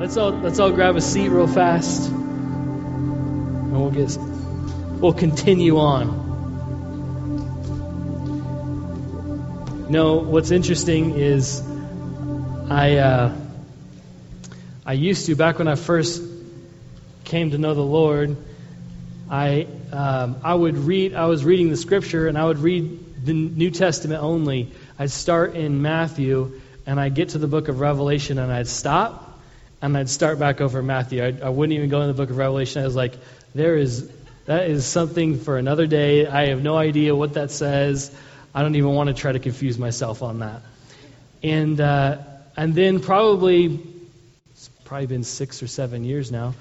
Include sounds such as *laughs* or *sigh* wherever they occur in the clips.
Let's all let's all grab a seat real fast, and we'll get we'll continue on. No, what's interesting is I uh, I used to back when I first came to know the Lord. I um, I would read I was reading the scripture and I would read the New Testament only. I'd start in Matthew and I'd get to the book of Revelation and I'd stop and I'd start back over Matthew. I, I wouldn't even go in the book of Revelation. I was like, there is that is something for another day. I have no idea what that says. I don't even want to try to confuse myself on that. And uh, and then probably it's probably been six or seven years now.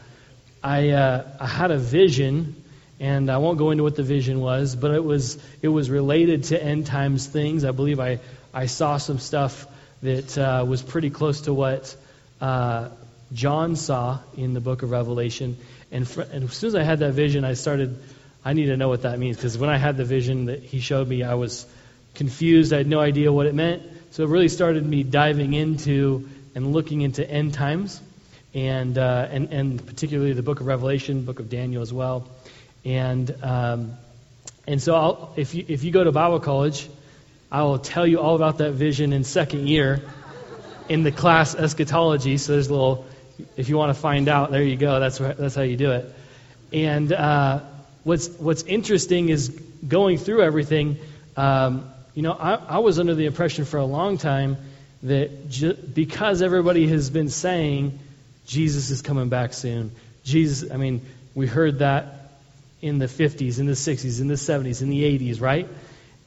I uh, I had a vision, and I won't go into what the vision was, but it was it was related to end times things. I believe I I saw some stuff that uh, was pretty close to what uh, John saw in the book of Revelation. And, fr- and as soon as I had that vision, I started, I need to know what that means. Because when I had the vision that he showed me, I was confused. I had no idea what it meant. So it really started me diving into and looking into end times, and, uh, and, and particularly the book of Revelation, book of Daniel as well. And, um, and so I'll, if, you, if you go to Bible college, I will tell you all about that vision in second year in the class eschatology. So there's a little if you want to find out, there you go. That's that's how you do it. And uh, what's what's interesting is going through everything. Um, you know, I, I, was under the impression for a long time that ju- because everybody has been saying Jesus is coming back soon. Jesus, I mean, we heard that in the 50s, in the 60s, in the 70s, in the 80s, right?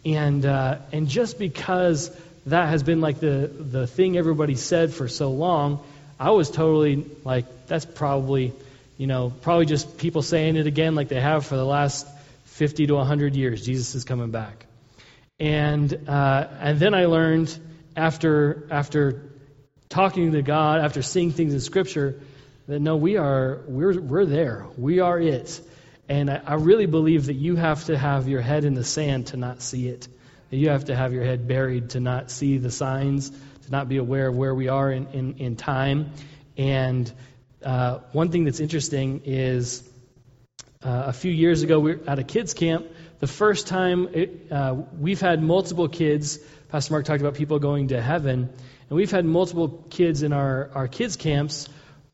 And uh, and just because that has been like the the thing everybody said for so long, I was totally like, that's probably, you know, probably just people saying it again like they have for the last 50 to 100 years. Jesus is coming back. And, uh, and then I learned after, after talking to God, after seeing things in Scripture, that no, we are, we're, we're there. We are it. And I, I really believe that you have to have your head in the sand to not see it. That you have to have your head buried to not see the signs to not be aware of where we are in, in, in time. And uh, one thing that's interesting is uh, a few years ago, we were at a kids' camp. The first time it, uh, we've had multiple kids, Pastor Mark talked about people going to heaven, and we've had multiple kids in our, our kids' camps,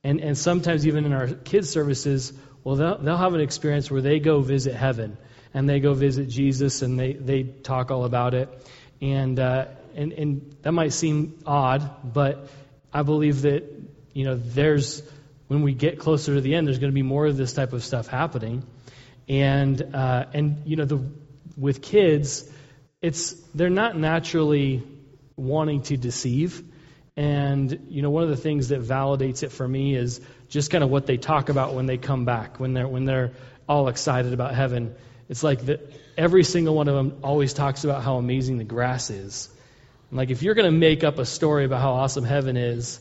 and, and sometimes even in our kids' services. Well, they'll, they'll have an experience where they go visit heaven and they go visit Jesus and they, they talk all about it. And, uh, and, and that might seem odd, but I believe that, you know, there's, when we get closer to the end, there's going to be more of this type of stuff happening. And, uh, and you know, the, with kids, it's, they're not naturally wanting to deceive. And, you know, one of the things that validates it for me is just kind of what they talk about when they come back, when they're, when they're all excited about heaven. It's like that every single one of them always talks about how amazing the grass is. Like, if you're going to make up a story about how awesome heaven is,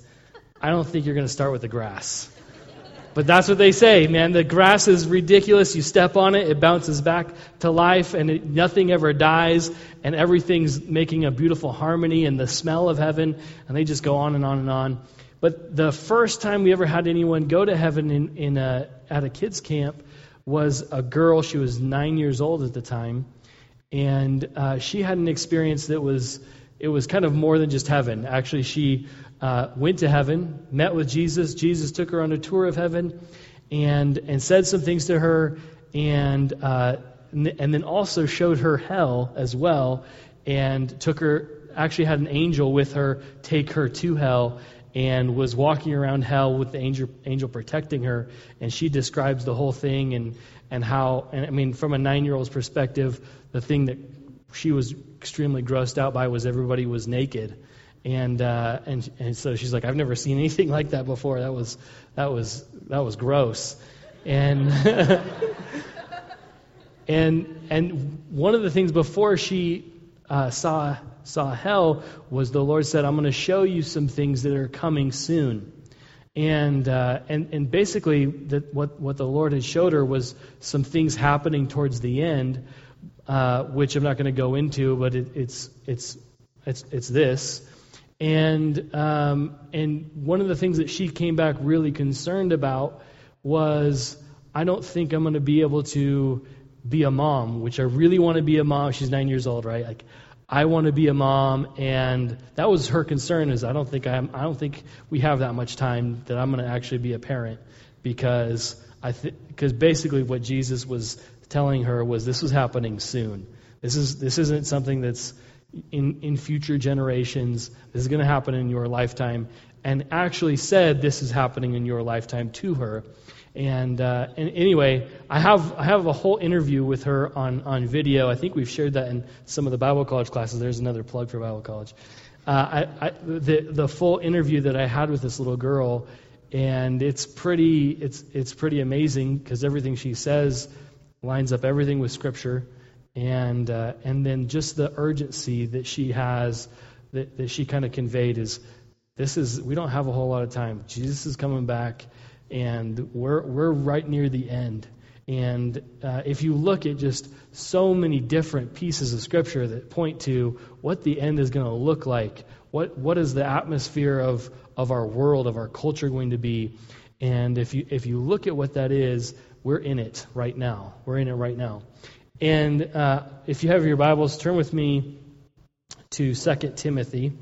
I don't think you're going to start with the grass. But that's what they say, man. The grass is ridiculous. You step on it, it bounces back to life, and it, nothing ever dies, and everything's making a beautiful harmony and the smell of heaven, and they just go on and on and on. But the first time we ever had anyone go to heaven in, in a, at a kids' camp was a girl. She was nine years old at the time, and uh, she had an experience that was it was kind of more than just heaven. Actually, she uh, went to heaven, met with Jesus. Jesus took her on a tour of heaven, and and said some things to her, and uh, and then also showed her hell as well, and took her. Actually, had an angel with her take her to hell, and was walking around hell with the angel angel protecting her. And she describes the whole thing and and how. And I mean, from a nine year old's perspective, the thing that she was extremely grossed out by was everybody was naked. And, uh, and and so she's like, I've never seen anything like that before. That was that was that was gross. And *laughs* and and one of the things before she uh, saw saw hell was the Lord said, I'm going to show you some things that are coming soon. And, uh, and, and basically, that what, what the Lord had showed her was some things happening towards the end uh, which I'm not going to go into, but it, it's, it's, it's, it's this. And um, and one of the things that she came back really concerned about was I don't think I'm going to be able to be a mom, which I really want to be a mom. She's nine years old, right? Like I want to be a mom, and that was her concern. Is I don't think I'm, I don't think we have that much time that I'm going to actually be a parent because I because basically what Jesus was telling her was this was happening soon. This is this isn't something that's in in future generations. This is going to happen in your lifetime, and actually said this is happening in your lifetime to her. And, uh, and anyway, I have I have a whole interview with her on, on video. I think we've shared that in some of the Bible college classes. There's another plug for Bible college. Uh, I, I, the the full interview that I had with this little girl, and it's pretty it's it's pretty amazing because everything she says lines up everything with Scripture, and uh, and then just the urgency that she has that, that she kind of conveyed is this is we don't have a whole lot of time. Jesus is coming back and we're we're right near the end. And uh, if you look at just so many different pieces of scripture that point to what the end is going to look like, what what is the atmosphere of of our world, of our culture going to be, and if you if you look at what that is, we're in it right now. We're in it right now. And uh, if you have your Bibles, turn with me to Second Timothy.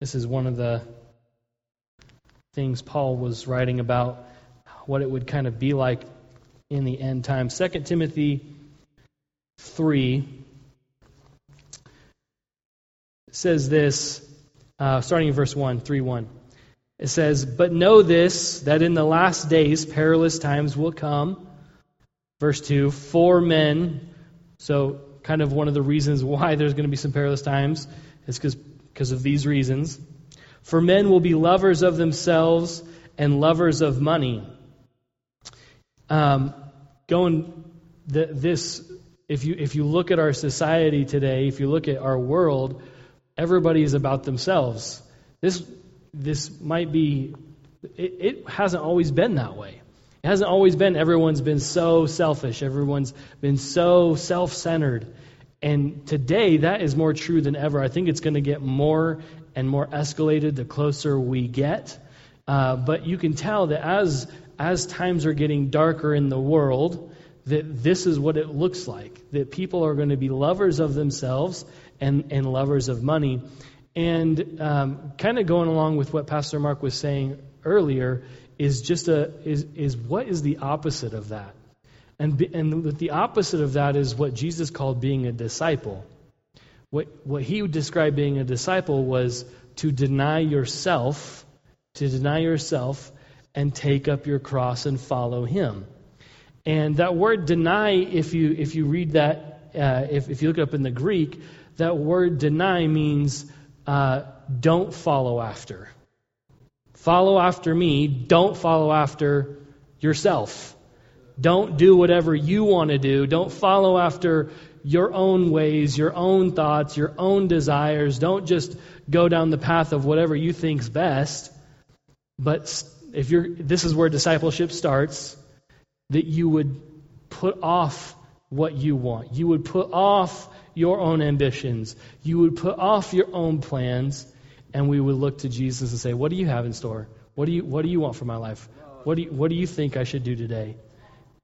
This is one of the things Paul was writing about what it would kind of be like in the end times. 2 Timothy 3 says this, uh, starting in verse 1, 3 1. It says, But know this, that in the last days perilous times will come. Verse 2, for men. So, kind of one of the reasons why there's going to be some perilous times is because of these reasons. For men will be lovers of themselves and lovers of money. Um, going this, if you if you look at our society today, if you look at our world, everybody is about themselves. This this might be. It, it hasn't always been that way. It hasn't always been everyone's been so selfish. Everyone's been so self-centered. And today, that is more true than ever. I think it's going to get more and more escalated the closer we get. Uh, but you can tell that as as times are getting darker in the world, that this is what it looks like. That people are going to be lovers of themselves and, and lovers of money. And um, kind of going along with what Pastor Mark was saying earlier is just a is is what is the opposite of that? And and the opposite of that is what Jesus called being a disciple. What, what he described being a disciple was to deny yourself, to deny yourself and take up your cross and follow him. And that word deny, if you, if you read that, uh, if, if you look up in the Greek, that word deny means uh, don't follow after. Follow after me, don't follow after yourself. Don't do whatever you want to do. Don't follow after your own ways, your own thoughts, your own desires. Don't just go down the path of whatever you think's best. But if you're, this is where discipleship starts, that you would put off what you want. You would put off your own ambitions. You would put off your own plans, and we would look to Jesus and say, "What do you have in store? What do you What do you want for my life? What do you, What do you think I should do today?"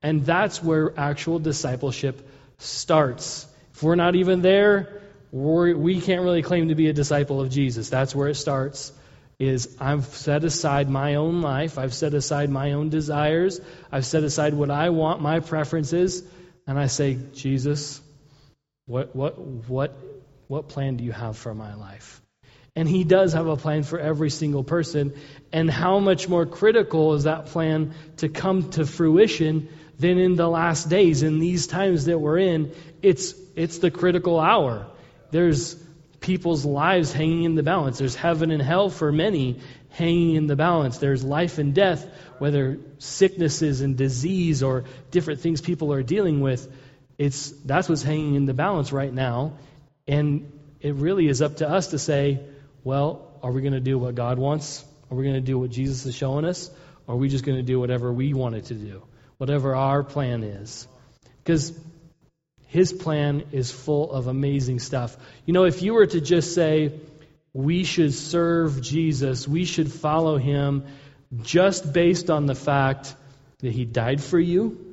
And that's where actual discipleship starts. If we're not even there, we're, we can not really claim to be a disciple of Jesus. That's where it starts. Is I've set aside my own life, I've set aside my own desires, I've set aside what I want, my preferences, and I say, Jesus, what what what what plan do you have for my life? And he does have a plan for every single person. And how much more critical is that plan to come to fruition than in the last days, in these times that we're in, it's, it's the critical hour. There's people's lives hanging in the balance. There's heaven and hell for many hanging in the balance. There's life and death, whether sicknesses and disease or different things people are dealing with. It's, that's what's hanging in the balance right now. And it really is up to us to say, well, are we going to do what God wants? Are we going to do what Jesus is showing us? Or are we just going to do whatever we wanted to do? whatever our plan is. Because His plan is full of amazing stuff. You know, if you were to just say, we should serve Jesus, we should follow him just based on the fact that he died for you,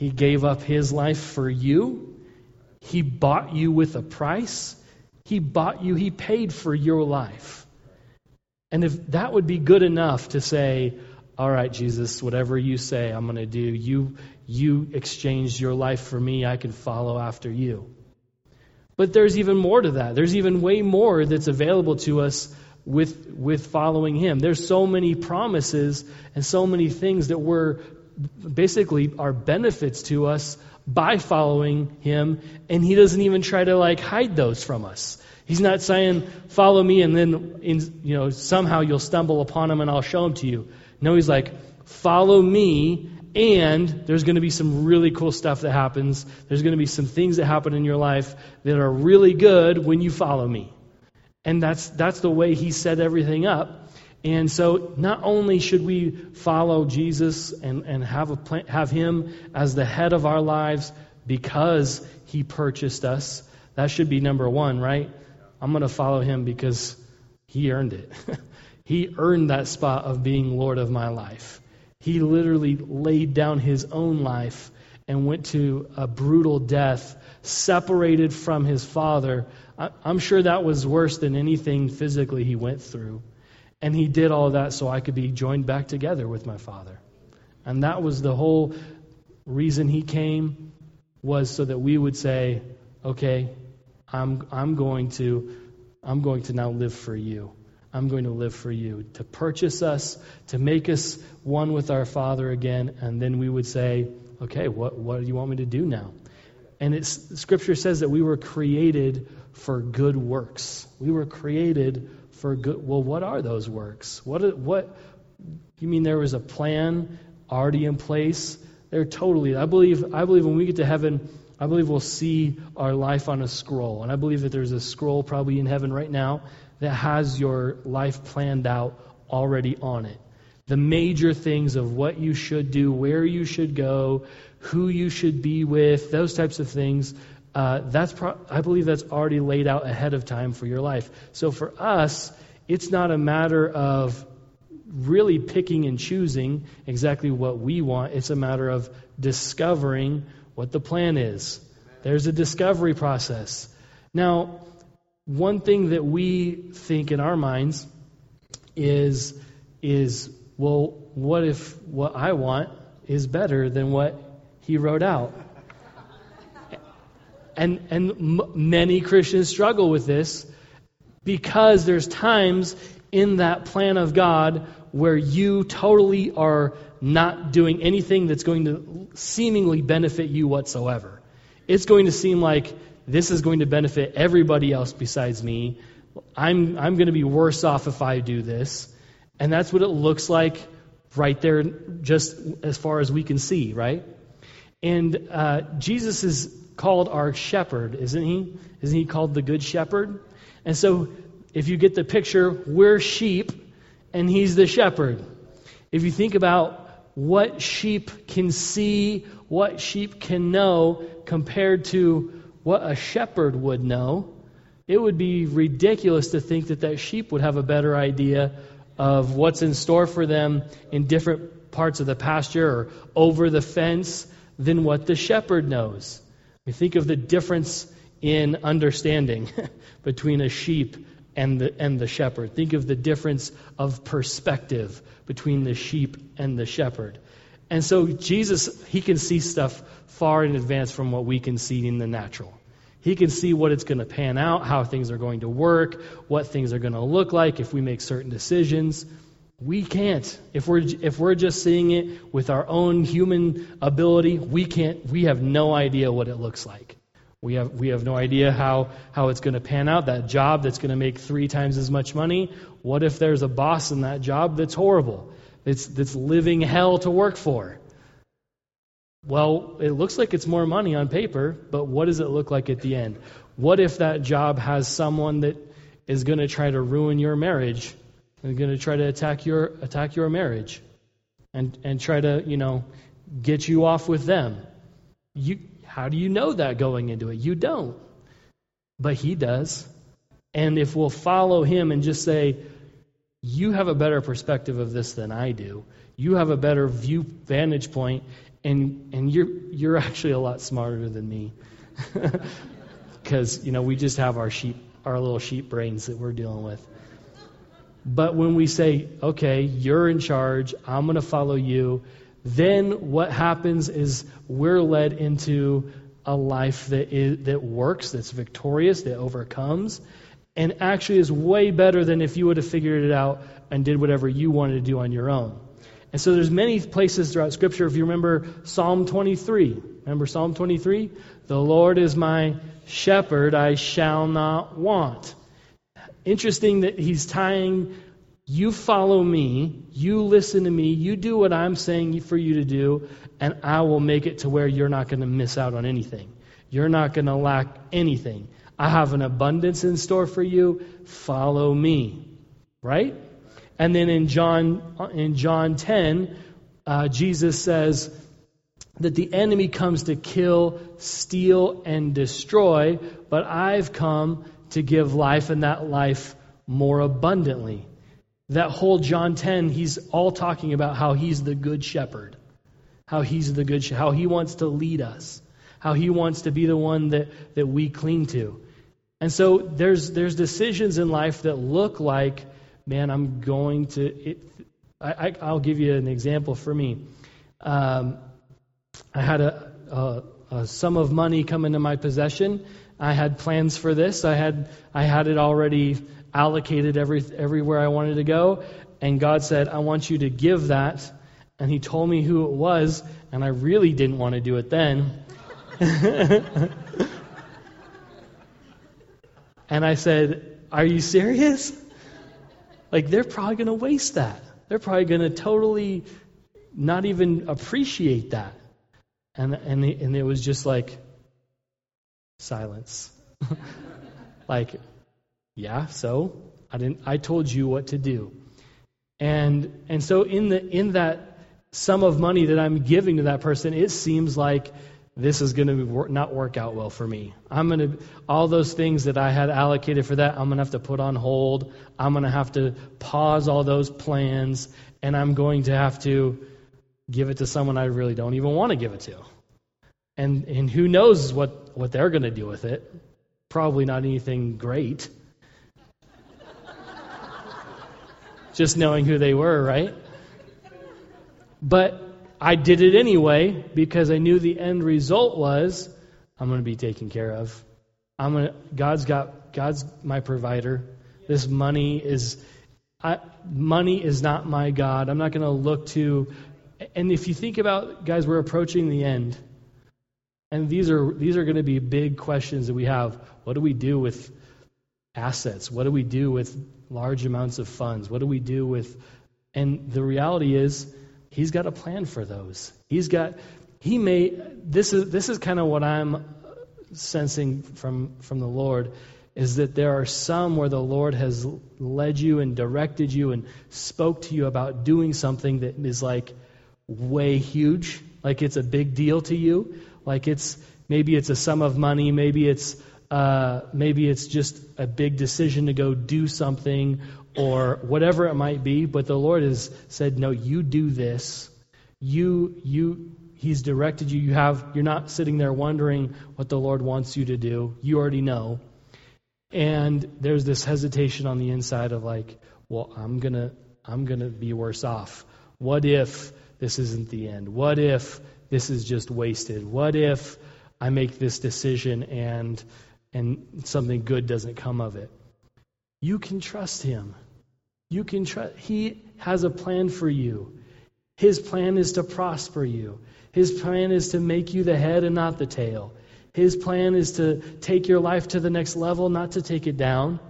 he gave up his life for you, he bought you with a price, he bought you, he paid for your life. And if that would be good enough to say, all right, Jesus, whatever you say, I'm going to do. You, you exchanged your life for me. I can follow after you. But there's even more to that. There's even way more that's available to us with, with following Him. There's so many promises and so many things that were basically are benefits to us by following Him, and He doesn't even try to like hide those from us. He's not saying, "Follow me," and then in, you know somehow you'll stumble upon Him, and I'll show Him to you. No, He's like, "Follow me, and there's going to be some really cool stuff that happens. There's going to be some things that happen in your life that are really good when you follow me. And that's, that's the way he set everything up. And so not only should we follow Jesus and, and have, a plan, have him as the head of our lives because he purchased us, that should be number one, right? I'm going to follow him because he earned it. *laughs* he earned that spot of being Lord of my life. He literally laid down his own life and went to a brutal death, separated from his father. I'm sure that was worse than anything physically he went through. And he did all that so I could be joined back together with my father. And that was the whole reason he came was so that we would say, okay, I'm, I'm going to I'm going to now live for you. I'm going to live for you, to purchase us, to make us one with our Father again, and then we would say, okay, what, what do you want me to do now? And it's, Scripture says that we were created for good works. We were created for good. Well, what are those works? What, what, you mean there was a plan already in place? They're totally, I believe, I believe when we get to heaven, I believe we'll see our life on a scroll. And I believe that there's a scroll probably in heaven right now that has your life planned out already on it. The major things of what you should do, where you should go, who you should be with, those types of things. Uh, that's pro- I believe that's already laid out ahead of time for your life. So for us, it's not a matter of really picking and choosing exactly what we want. It's a matter of discovering what the plan is. There's a discovery process. Now, one thing that we think in our minds is is well what if what I want is better than what he wrote out and and m- many Christians struggle with this because there's times in that plan of God where you totally are not doing anything that's going to seemingly benefit you whatsoever. It's going to seem like this is going to benefit everybody else besides me. I'm, I'm going to be worse off if I do this. And that's what it looks like right there, just as far as we can see, right? And uh, Jesus is called our shepherd, isn't he? Isn't he called the good shepherd? And so, if you get the picture, we're sheep and he's the shepherd. If you think about what sheep can see, what sheep can know compared to what a shepherd would know, it would be ridiculous to think that that sheep would have a better idea of what's in store for them in different parts of the pasture or over the fence than what the shepherd knows. Think of the difference in understanding *laughs* between a sheep and the, and the shepherd. Think of the difference of perspective between the sheep and the shepherd. And so Jesus, he can see stuff far in advance from what we can see in the natural. He can see what it's going to pan out, how things are going to work, what things are going to look like if we make certain decisions. We can't. If we're if we're just seeing it with our own human ability, we can't we have no idea what it looks like. We have we have no idea how how it's going to pan out. That job that's going to make 3 times as much money, what if there's a boss in that job that's horrible? That's, that's living hell to work for. Well, it looks like it's more money on paper, but what does it look like at the end? What if that job has someone that is going to try to ruin your marriage and going to try to attack your attack your marriage and and try to, you know, get you off with them? You how do you know that going into it? You don't. But He does. And if we'll follow Him and just say, You have a better perspective of this than I do, you have a better view vantage point, and, and you're, you're actually a lot smarter than me. *laughs* Because, you know, we just have our sheep, our little sheep brains that we're dealing with. But when we say, okay, you're in charge, I'm going to follow you, then what happens is we're led into a life that, is, that works, that's victorious, that overcomes, and actually is way better than if you would have figured it out and did whatever you wanted to do on your own. And so there's many places throughout Scripture. If you remember Psalm 23, remember Psalm 23? The Lord is my shepherd, I shall not want. Interesting that he's tying you follow me, you listen to me, you do what I'm saying for you to do, and I will make it to where you're not going to miss out on anything. You're not going to lack anything. I have an abundance in store for you. Follow me. Right? And then in John in John 10, uh, Jesus says that the enemy comes to kill, steal, and destroy, but I've come to give life and that life more abundantly that whole John 10, he's all talking about how he's the good shepherd, how he's the good, how he wants to lead us, how he wants to be the one that, that we cling to. And so there's, there's decisions in life that look like, man, I'm going to, it, I, will give you an example for me. Um, I had a, a, a sum of money come into my possession. I had plans for this. I had, I had it already allocated every, everywhere I wanted to go. And God said, I want you to give that. And He told me who it was, and I really didn't want to do it then. *laughs* and I said, Are you serious? Like, they're probably going to waste that. They're probably going to totally not even appreciate that. And, and, and it was just like silence. *laughs* like, yeah, so I didn't I told you what to do. And and so in the in that sum of money that I'm giving to that person, it seems like this is going to not work out well for me. I'm going to all those things that I had allocated for that, I'm going to have to put on hold. I'm going to have to pause all those plans and I'm going to have to give it to someone I really don't even want to give it to. And and who knows what what they're going to do with it? Probably not anything great. *laughs* just knowing who they were, right? But I did it anyway because I knew the end result was I'm going to be taken care of. I'm going to, God's got God's my provider. This money is I, money is not my God. I'm not going to look to and if you think about guys we're approaching the end. And these are these are going to be big questions that we have. What do we do with assets? What do we do with large amounts of funds? What do we do with. And the reality is, he's got a plan for those. He's got. He may. This is, this is kind of what I'm sensing from, from the Lord is that there are some where the Lord has led you and directed you and spoke to you about doing something that is like way huge, like it's a big deal to you, like it's maybe it's a sum of money, maybe it's uh, maybe it's just a big decision to go do something or whatever it might be, but the Lord has said, No, you do this. You, you, He's directed you. You have, you're not sitting there wondering what the Lord wants you to do. You already know. And there's this hesitation on the inside of like, well, I'm gonna, I'm gonna be worse off. What if this isn't the end? What if this is just wasted? What if I make this decision and and something good doesn't come of it. You can trust him. You can trust he has a plan for you. His plan is to prosper you. His plan is to make you the head and not the tail. His plan is to take your life to the next level, not to take it down.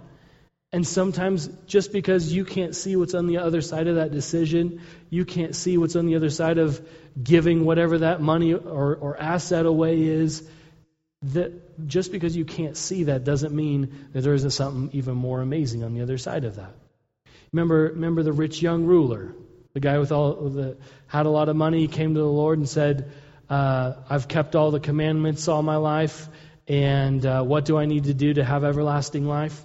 And sometimes, just because you can't see what's on the other side of that decision, you can't see what's on the other side of giving whatever that money or, or asset away is, that just because you can't see that doesn't mean that there isn't something even more amazing on the other side of that. Remember, remember the rich young ruler, the guy with all the had a lot of money, came to the Lord and said, uh, I've kept all the commandments all my life, and uh, what do I need to do to have everlasting life?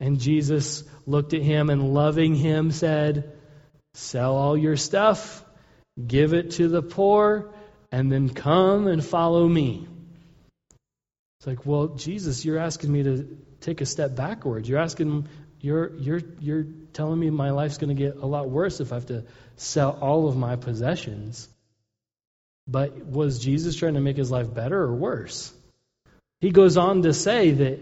And Jesus looked at him and loving him said, Sell all your stuff, give it to the poor, and then come and follow me. It's like, well, Jesus, you're asking me to take a step backwards. You're asking, you're, you're, you're telling me my life's going to get a lot worse if I have to sell all of my possessions. But was Jesus trying to make his life better or worse? He goes on to say that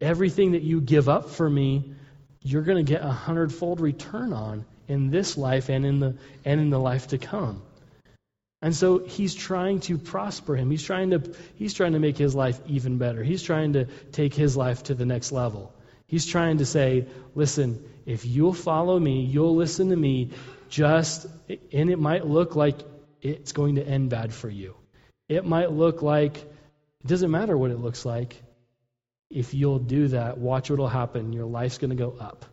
everything that you give up for me, you're going to get a hundredfold return on in this life and in the and in the life to come. And so he's trying to prosper him. He's trying to he's trying to make his life even better. He's trying to take his life to the next level. He's trying to say, listen, if you'll follow me, you'll listen to me, just and it might look like it's going to end bad for you. It might look like it doesn't matter what it looks like. If you'll do that, watch what'll happen. Your life's going to go up.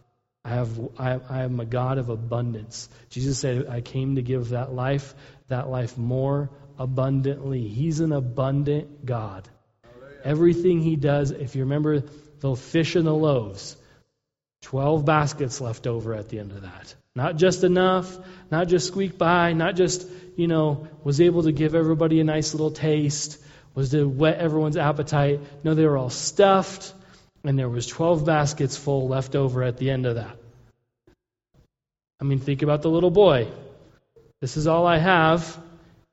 I have I, I am a God of abundance. Jesus said, I came to give that life, that life more abundantly. He's an abundant God. Everything he does, if you remember the fish and the loaves, 12 baskets left over at the end of that. Not just enough, not just squeak by, not just, you know, was able to give everybody a nice little taste, was to whet everyone's appetite. No, they were all stuffed and there was 12 baskets full left over at the end of that. I mean, think about the little boy. This is all I have.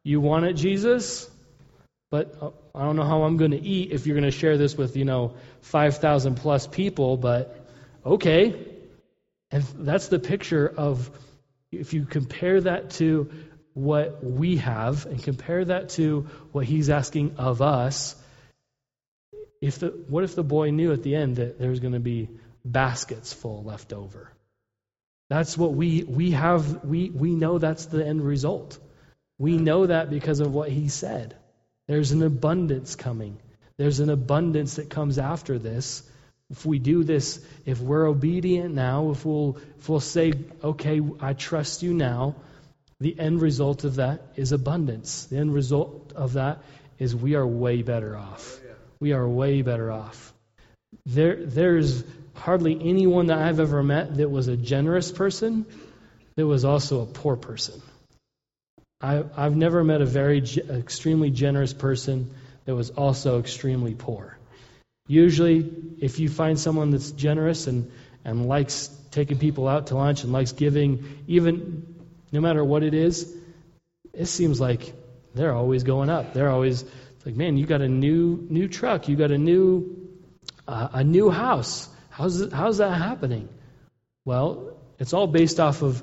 You want it, Jesus? But uh, I don't know how I'm going to eat if you're going to share this with, you know, 5,000 plus people, but okay. And that's the picture of, if you compare that to what we have and compare that to what he's asking of us, if the, what if the boy knew at the end that there's going to be baskets full left over? That's what we, we have, we, we know that's the end result. We know that because of what he said. There's an abundance coming. There's an abundance that comes after this. If we do this, if we're obedient now, if we'll, if we'll say, okay, I trust you now, the end result of that is abundance. The end result of that is we are way better off oh, we are way better off. There, there's hardly anyone that I've ever met that was a generous person that was also a poor person. I, I've never met a very extremely generous person that was also extremely poor. Usually, if you find someone that's generous and, and likes taking people out to lunch and likes giving, even no matter what it is, it seems like they're always going up. They're always like, man, you got a new new truck, you got a new uh, a new house. How's how's that happening? Well, it's all based off of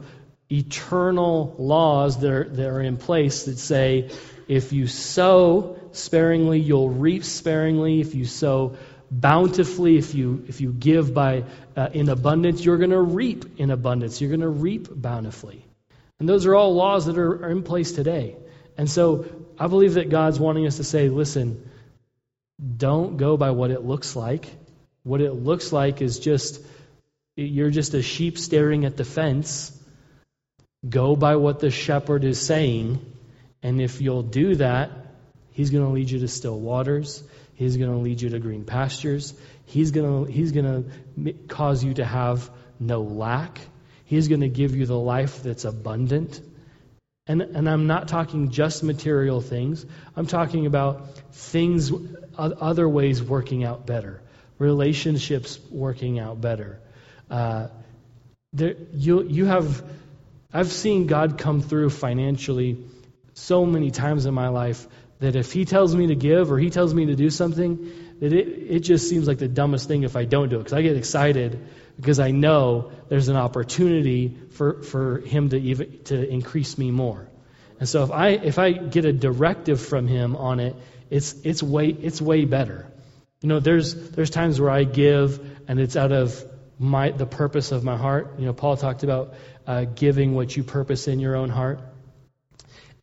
eternal laws that are, that are in place that say if you sow sparingly, you'll reap sparingly. If you sow bountifully, if you if you give by uh, in abundance, you're going to reap in abundance. You're going to reap bountifully. And those are all laws that are, are in place today. And so I believe that God's wanting us to say, listen, don't go by what it looks like. What it looks like is just, you're just a sheep staring at the fence. Go by what the shepherd is saying. And if you'll do that, he's going to lead you to still waters. He's going to lead you to green pastures. He's going to, he's going to cause you to have no lack. He's going to give you the life that's abundant. And, and I'm not talking just material things. I'm talking about things, other ways working out better, relationships working out better. Uh, there, you, you have, I've seen God come through financially so many times in my life that if He tells me to give or He tells me to do something, that it, it just seems like the dumbest thing if I don't do it. Because I get excited because I know there's an opportunity for, for him to even to increase me more. And so if I if I get a directive from him on it, it's it's way it's way better. You know, there's there's times where I give and it's out of my the purpose of my heart. You know, Paul talked about uh, giving what you purpose in your own heart.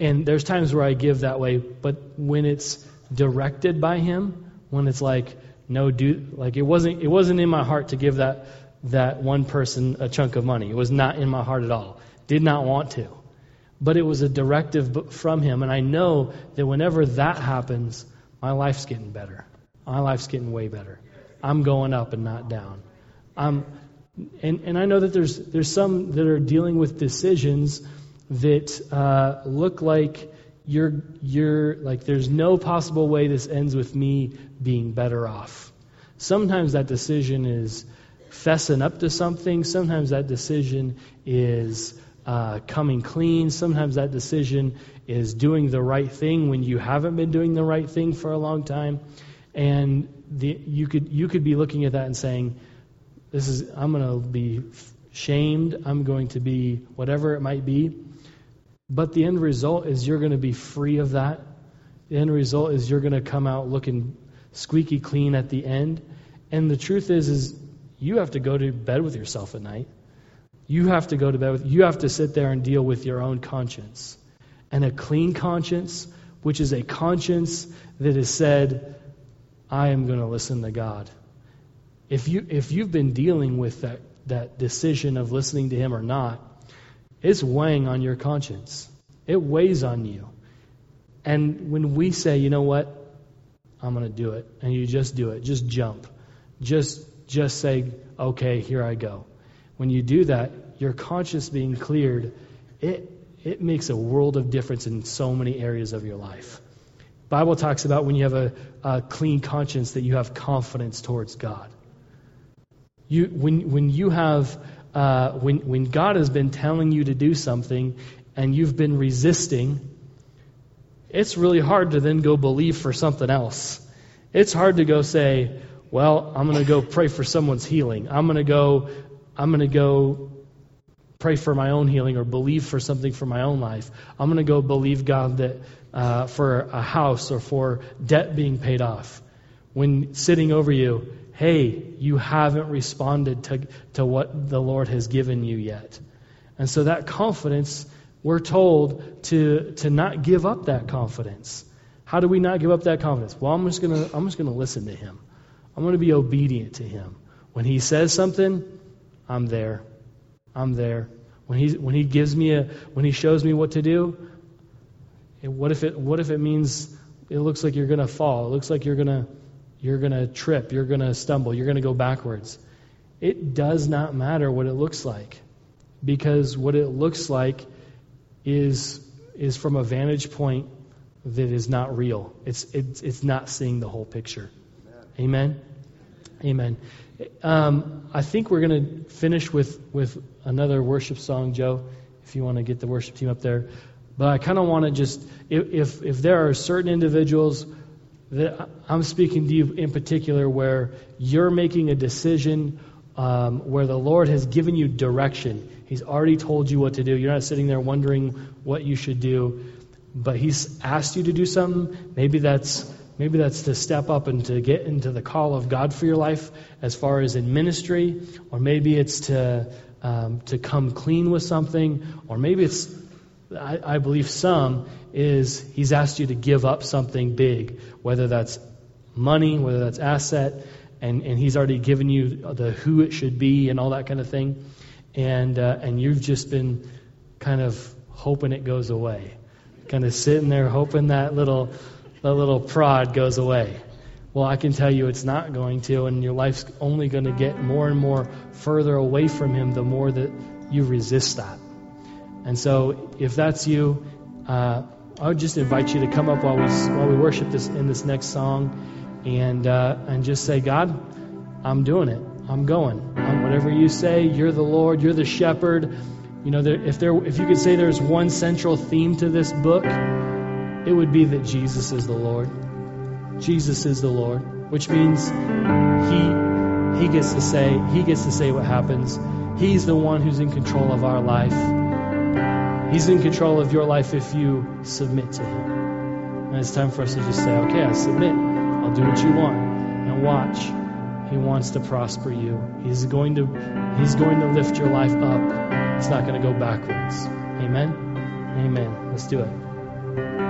And there's times where I give that way, but when it's directed by him, when it's like, no, do like it wasn't it wasn't in my heart to give that that one person a chunk of money. It was not in my heart at all. Did not want to. but it was a directive from Him. And I know that whenever that happens, my life's getting better. My life's getting way better. I'm going up and not down. I'm, and, and I know that there's, there's some that are dealing with decisions that uh, look like you're, you're like there's no possible way this ends with me being better off. Sometimes that decision is fessing up to something. Sometimes that decision is uh, coming clean. Sometimes that decision is doing the right thing when you haven't been doing the right thing for a long time. And the, you could you could be looking at that and saying, "This is I'm going to be shamed. I'm going to be whatever it might be." But the end result is you're going to be free of that. The end result is you're going to come out looking squeaky clean at the end. And the truth is, is you have to go to bed with yourself at night. You have to go to bed with, you have to sit there and deal with your own conscience. And a clean conscience, which is a conscience that has said, I am going to listen to God. If, you, if you've been dealing with that, that decision of listening to Him or not, it's weighing on your conscience. It weighs on you. And when we say, you know what, I'm going to do it, and you just do it, just jump, just just say, okay, here I go. When you do that, your conscience being cleared, it it makes a world of difference in so many areas of your life. Bible talks about when you have a, a clean conscience that you have confidence towards God. You, when, when you have, uh, when, when God has been telling you to do something and you've been resisting, it's really hard to then go believe for something else. It's hard to go say, well, I'm going to go pray for someone's healing. I'm going to go, I'm going to go pray for my own healing or believe for something for my own life. I'm going to go believe God that uh, for a house or for debt being paid off. When sitting over you, hey, you haven't responded to, to what the Lord has given you yet. And so that confidence, we're told to, to not give up that confidence. How do we not give up that confidence? Well, I'm just gonna I'm just gonna listen to him. I'm gonna be obedient to him. When he says something, I'm there. I'm there. When he, when he gives me a, when he shows me what to do, what if it, what if it means it looks like you're going to fall? It looks like you're going to, you're going to trip. You're going to stumble. You're going to go backwards. It does not matter what it looks like because what it looks like is, is from a vantage point that is not real. It's, it's, it's not seeing the whole picture. Amen. Amen. Um, I think we're going to finish with, with another worship song, Joe, if you want to get the worship team up there. But I kind of want to just, if, if there are certain individuals that I'm speaking to you in particular where you're making a decision um, where the Lord has given you direction, He's already told you what to do. You're not sitting there wondering what you should do, but He's asked you to do something. Maybe that's Maybe that's to step up and to get into the call of God for your life as far as in ministry, or maybe it's to um, to come clean with something, or maybe it's I, I believe some is He's asked you to give up something big, whether that's money, whether that's asset, and, and He's already given you the who it should be and all that kind of thing, and uh, and you've just been kind of hoping it goes away, kind of sitting there hoping that little the little prod goes away. Well, I can tell you it's not going to, and your life's only going to get more and more further away from Him the more that you resist that. And so, if that's you, uh, I would just invite you to come up while we while we worship this in this next song, and uh, and just say, God, I'm doing it. I'm going. I'm whatever you say. You're the Lord. You're the Shepherd. You know, there, if there if you could say there's one central theme to this book it would be that Jesus is the Lord. Jesus is the Lord, which means he he gets to say he gets to say what happens. He's the one who's in control of our life. He's in control of your life if you submit to him. And it's time for us to just say, okay, I submit. I'll do what you want. And watch. He wants to prosper you. He's going to He's going to lift your life up. It's not going to go backwards. Amen. Amen. Let's do it.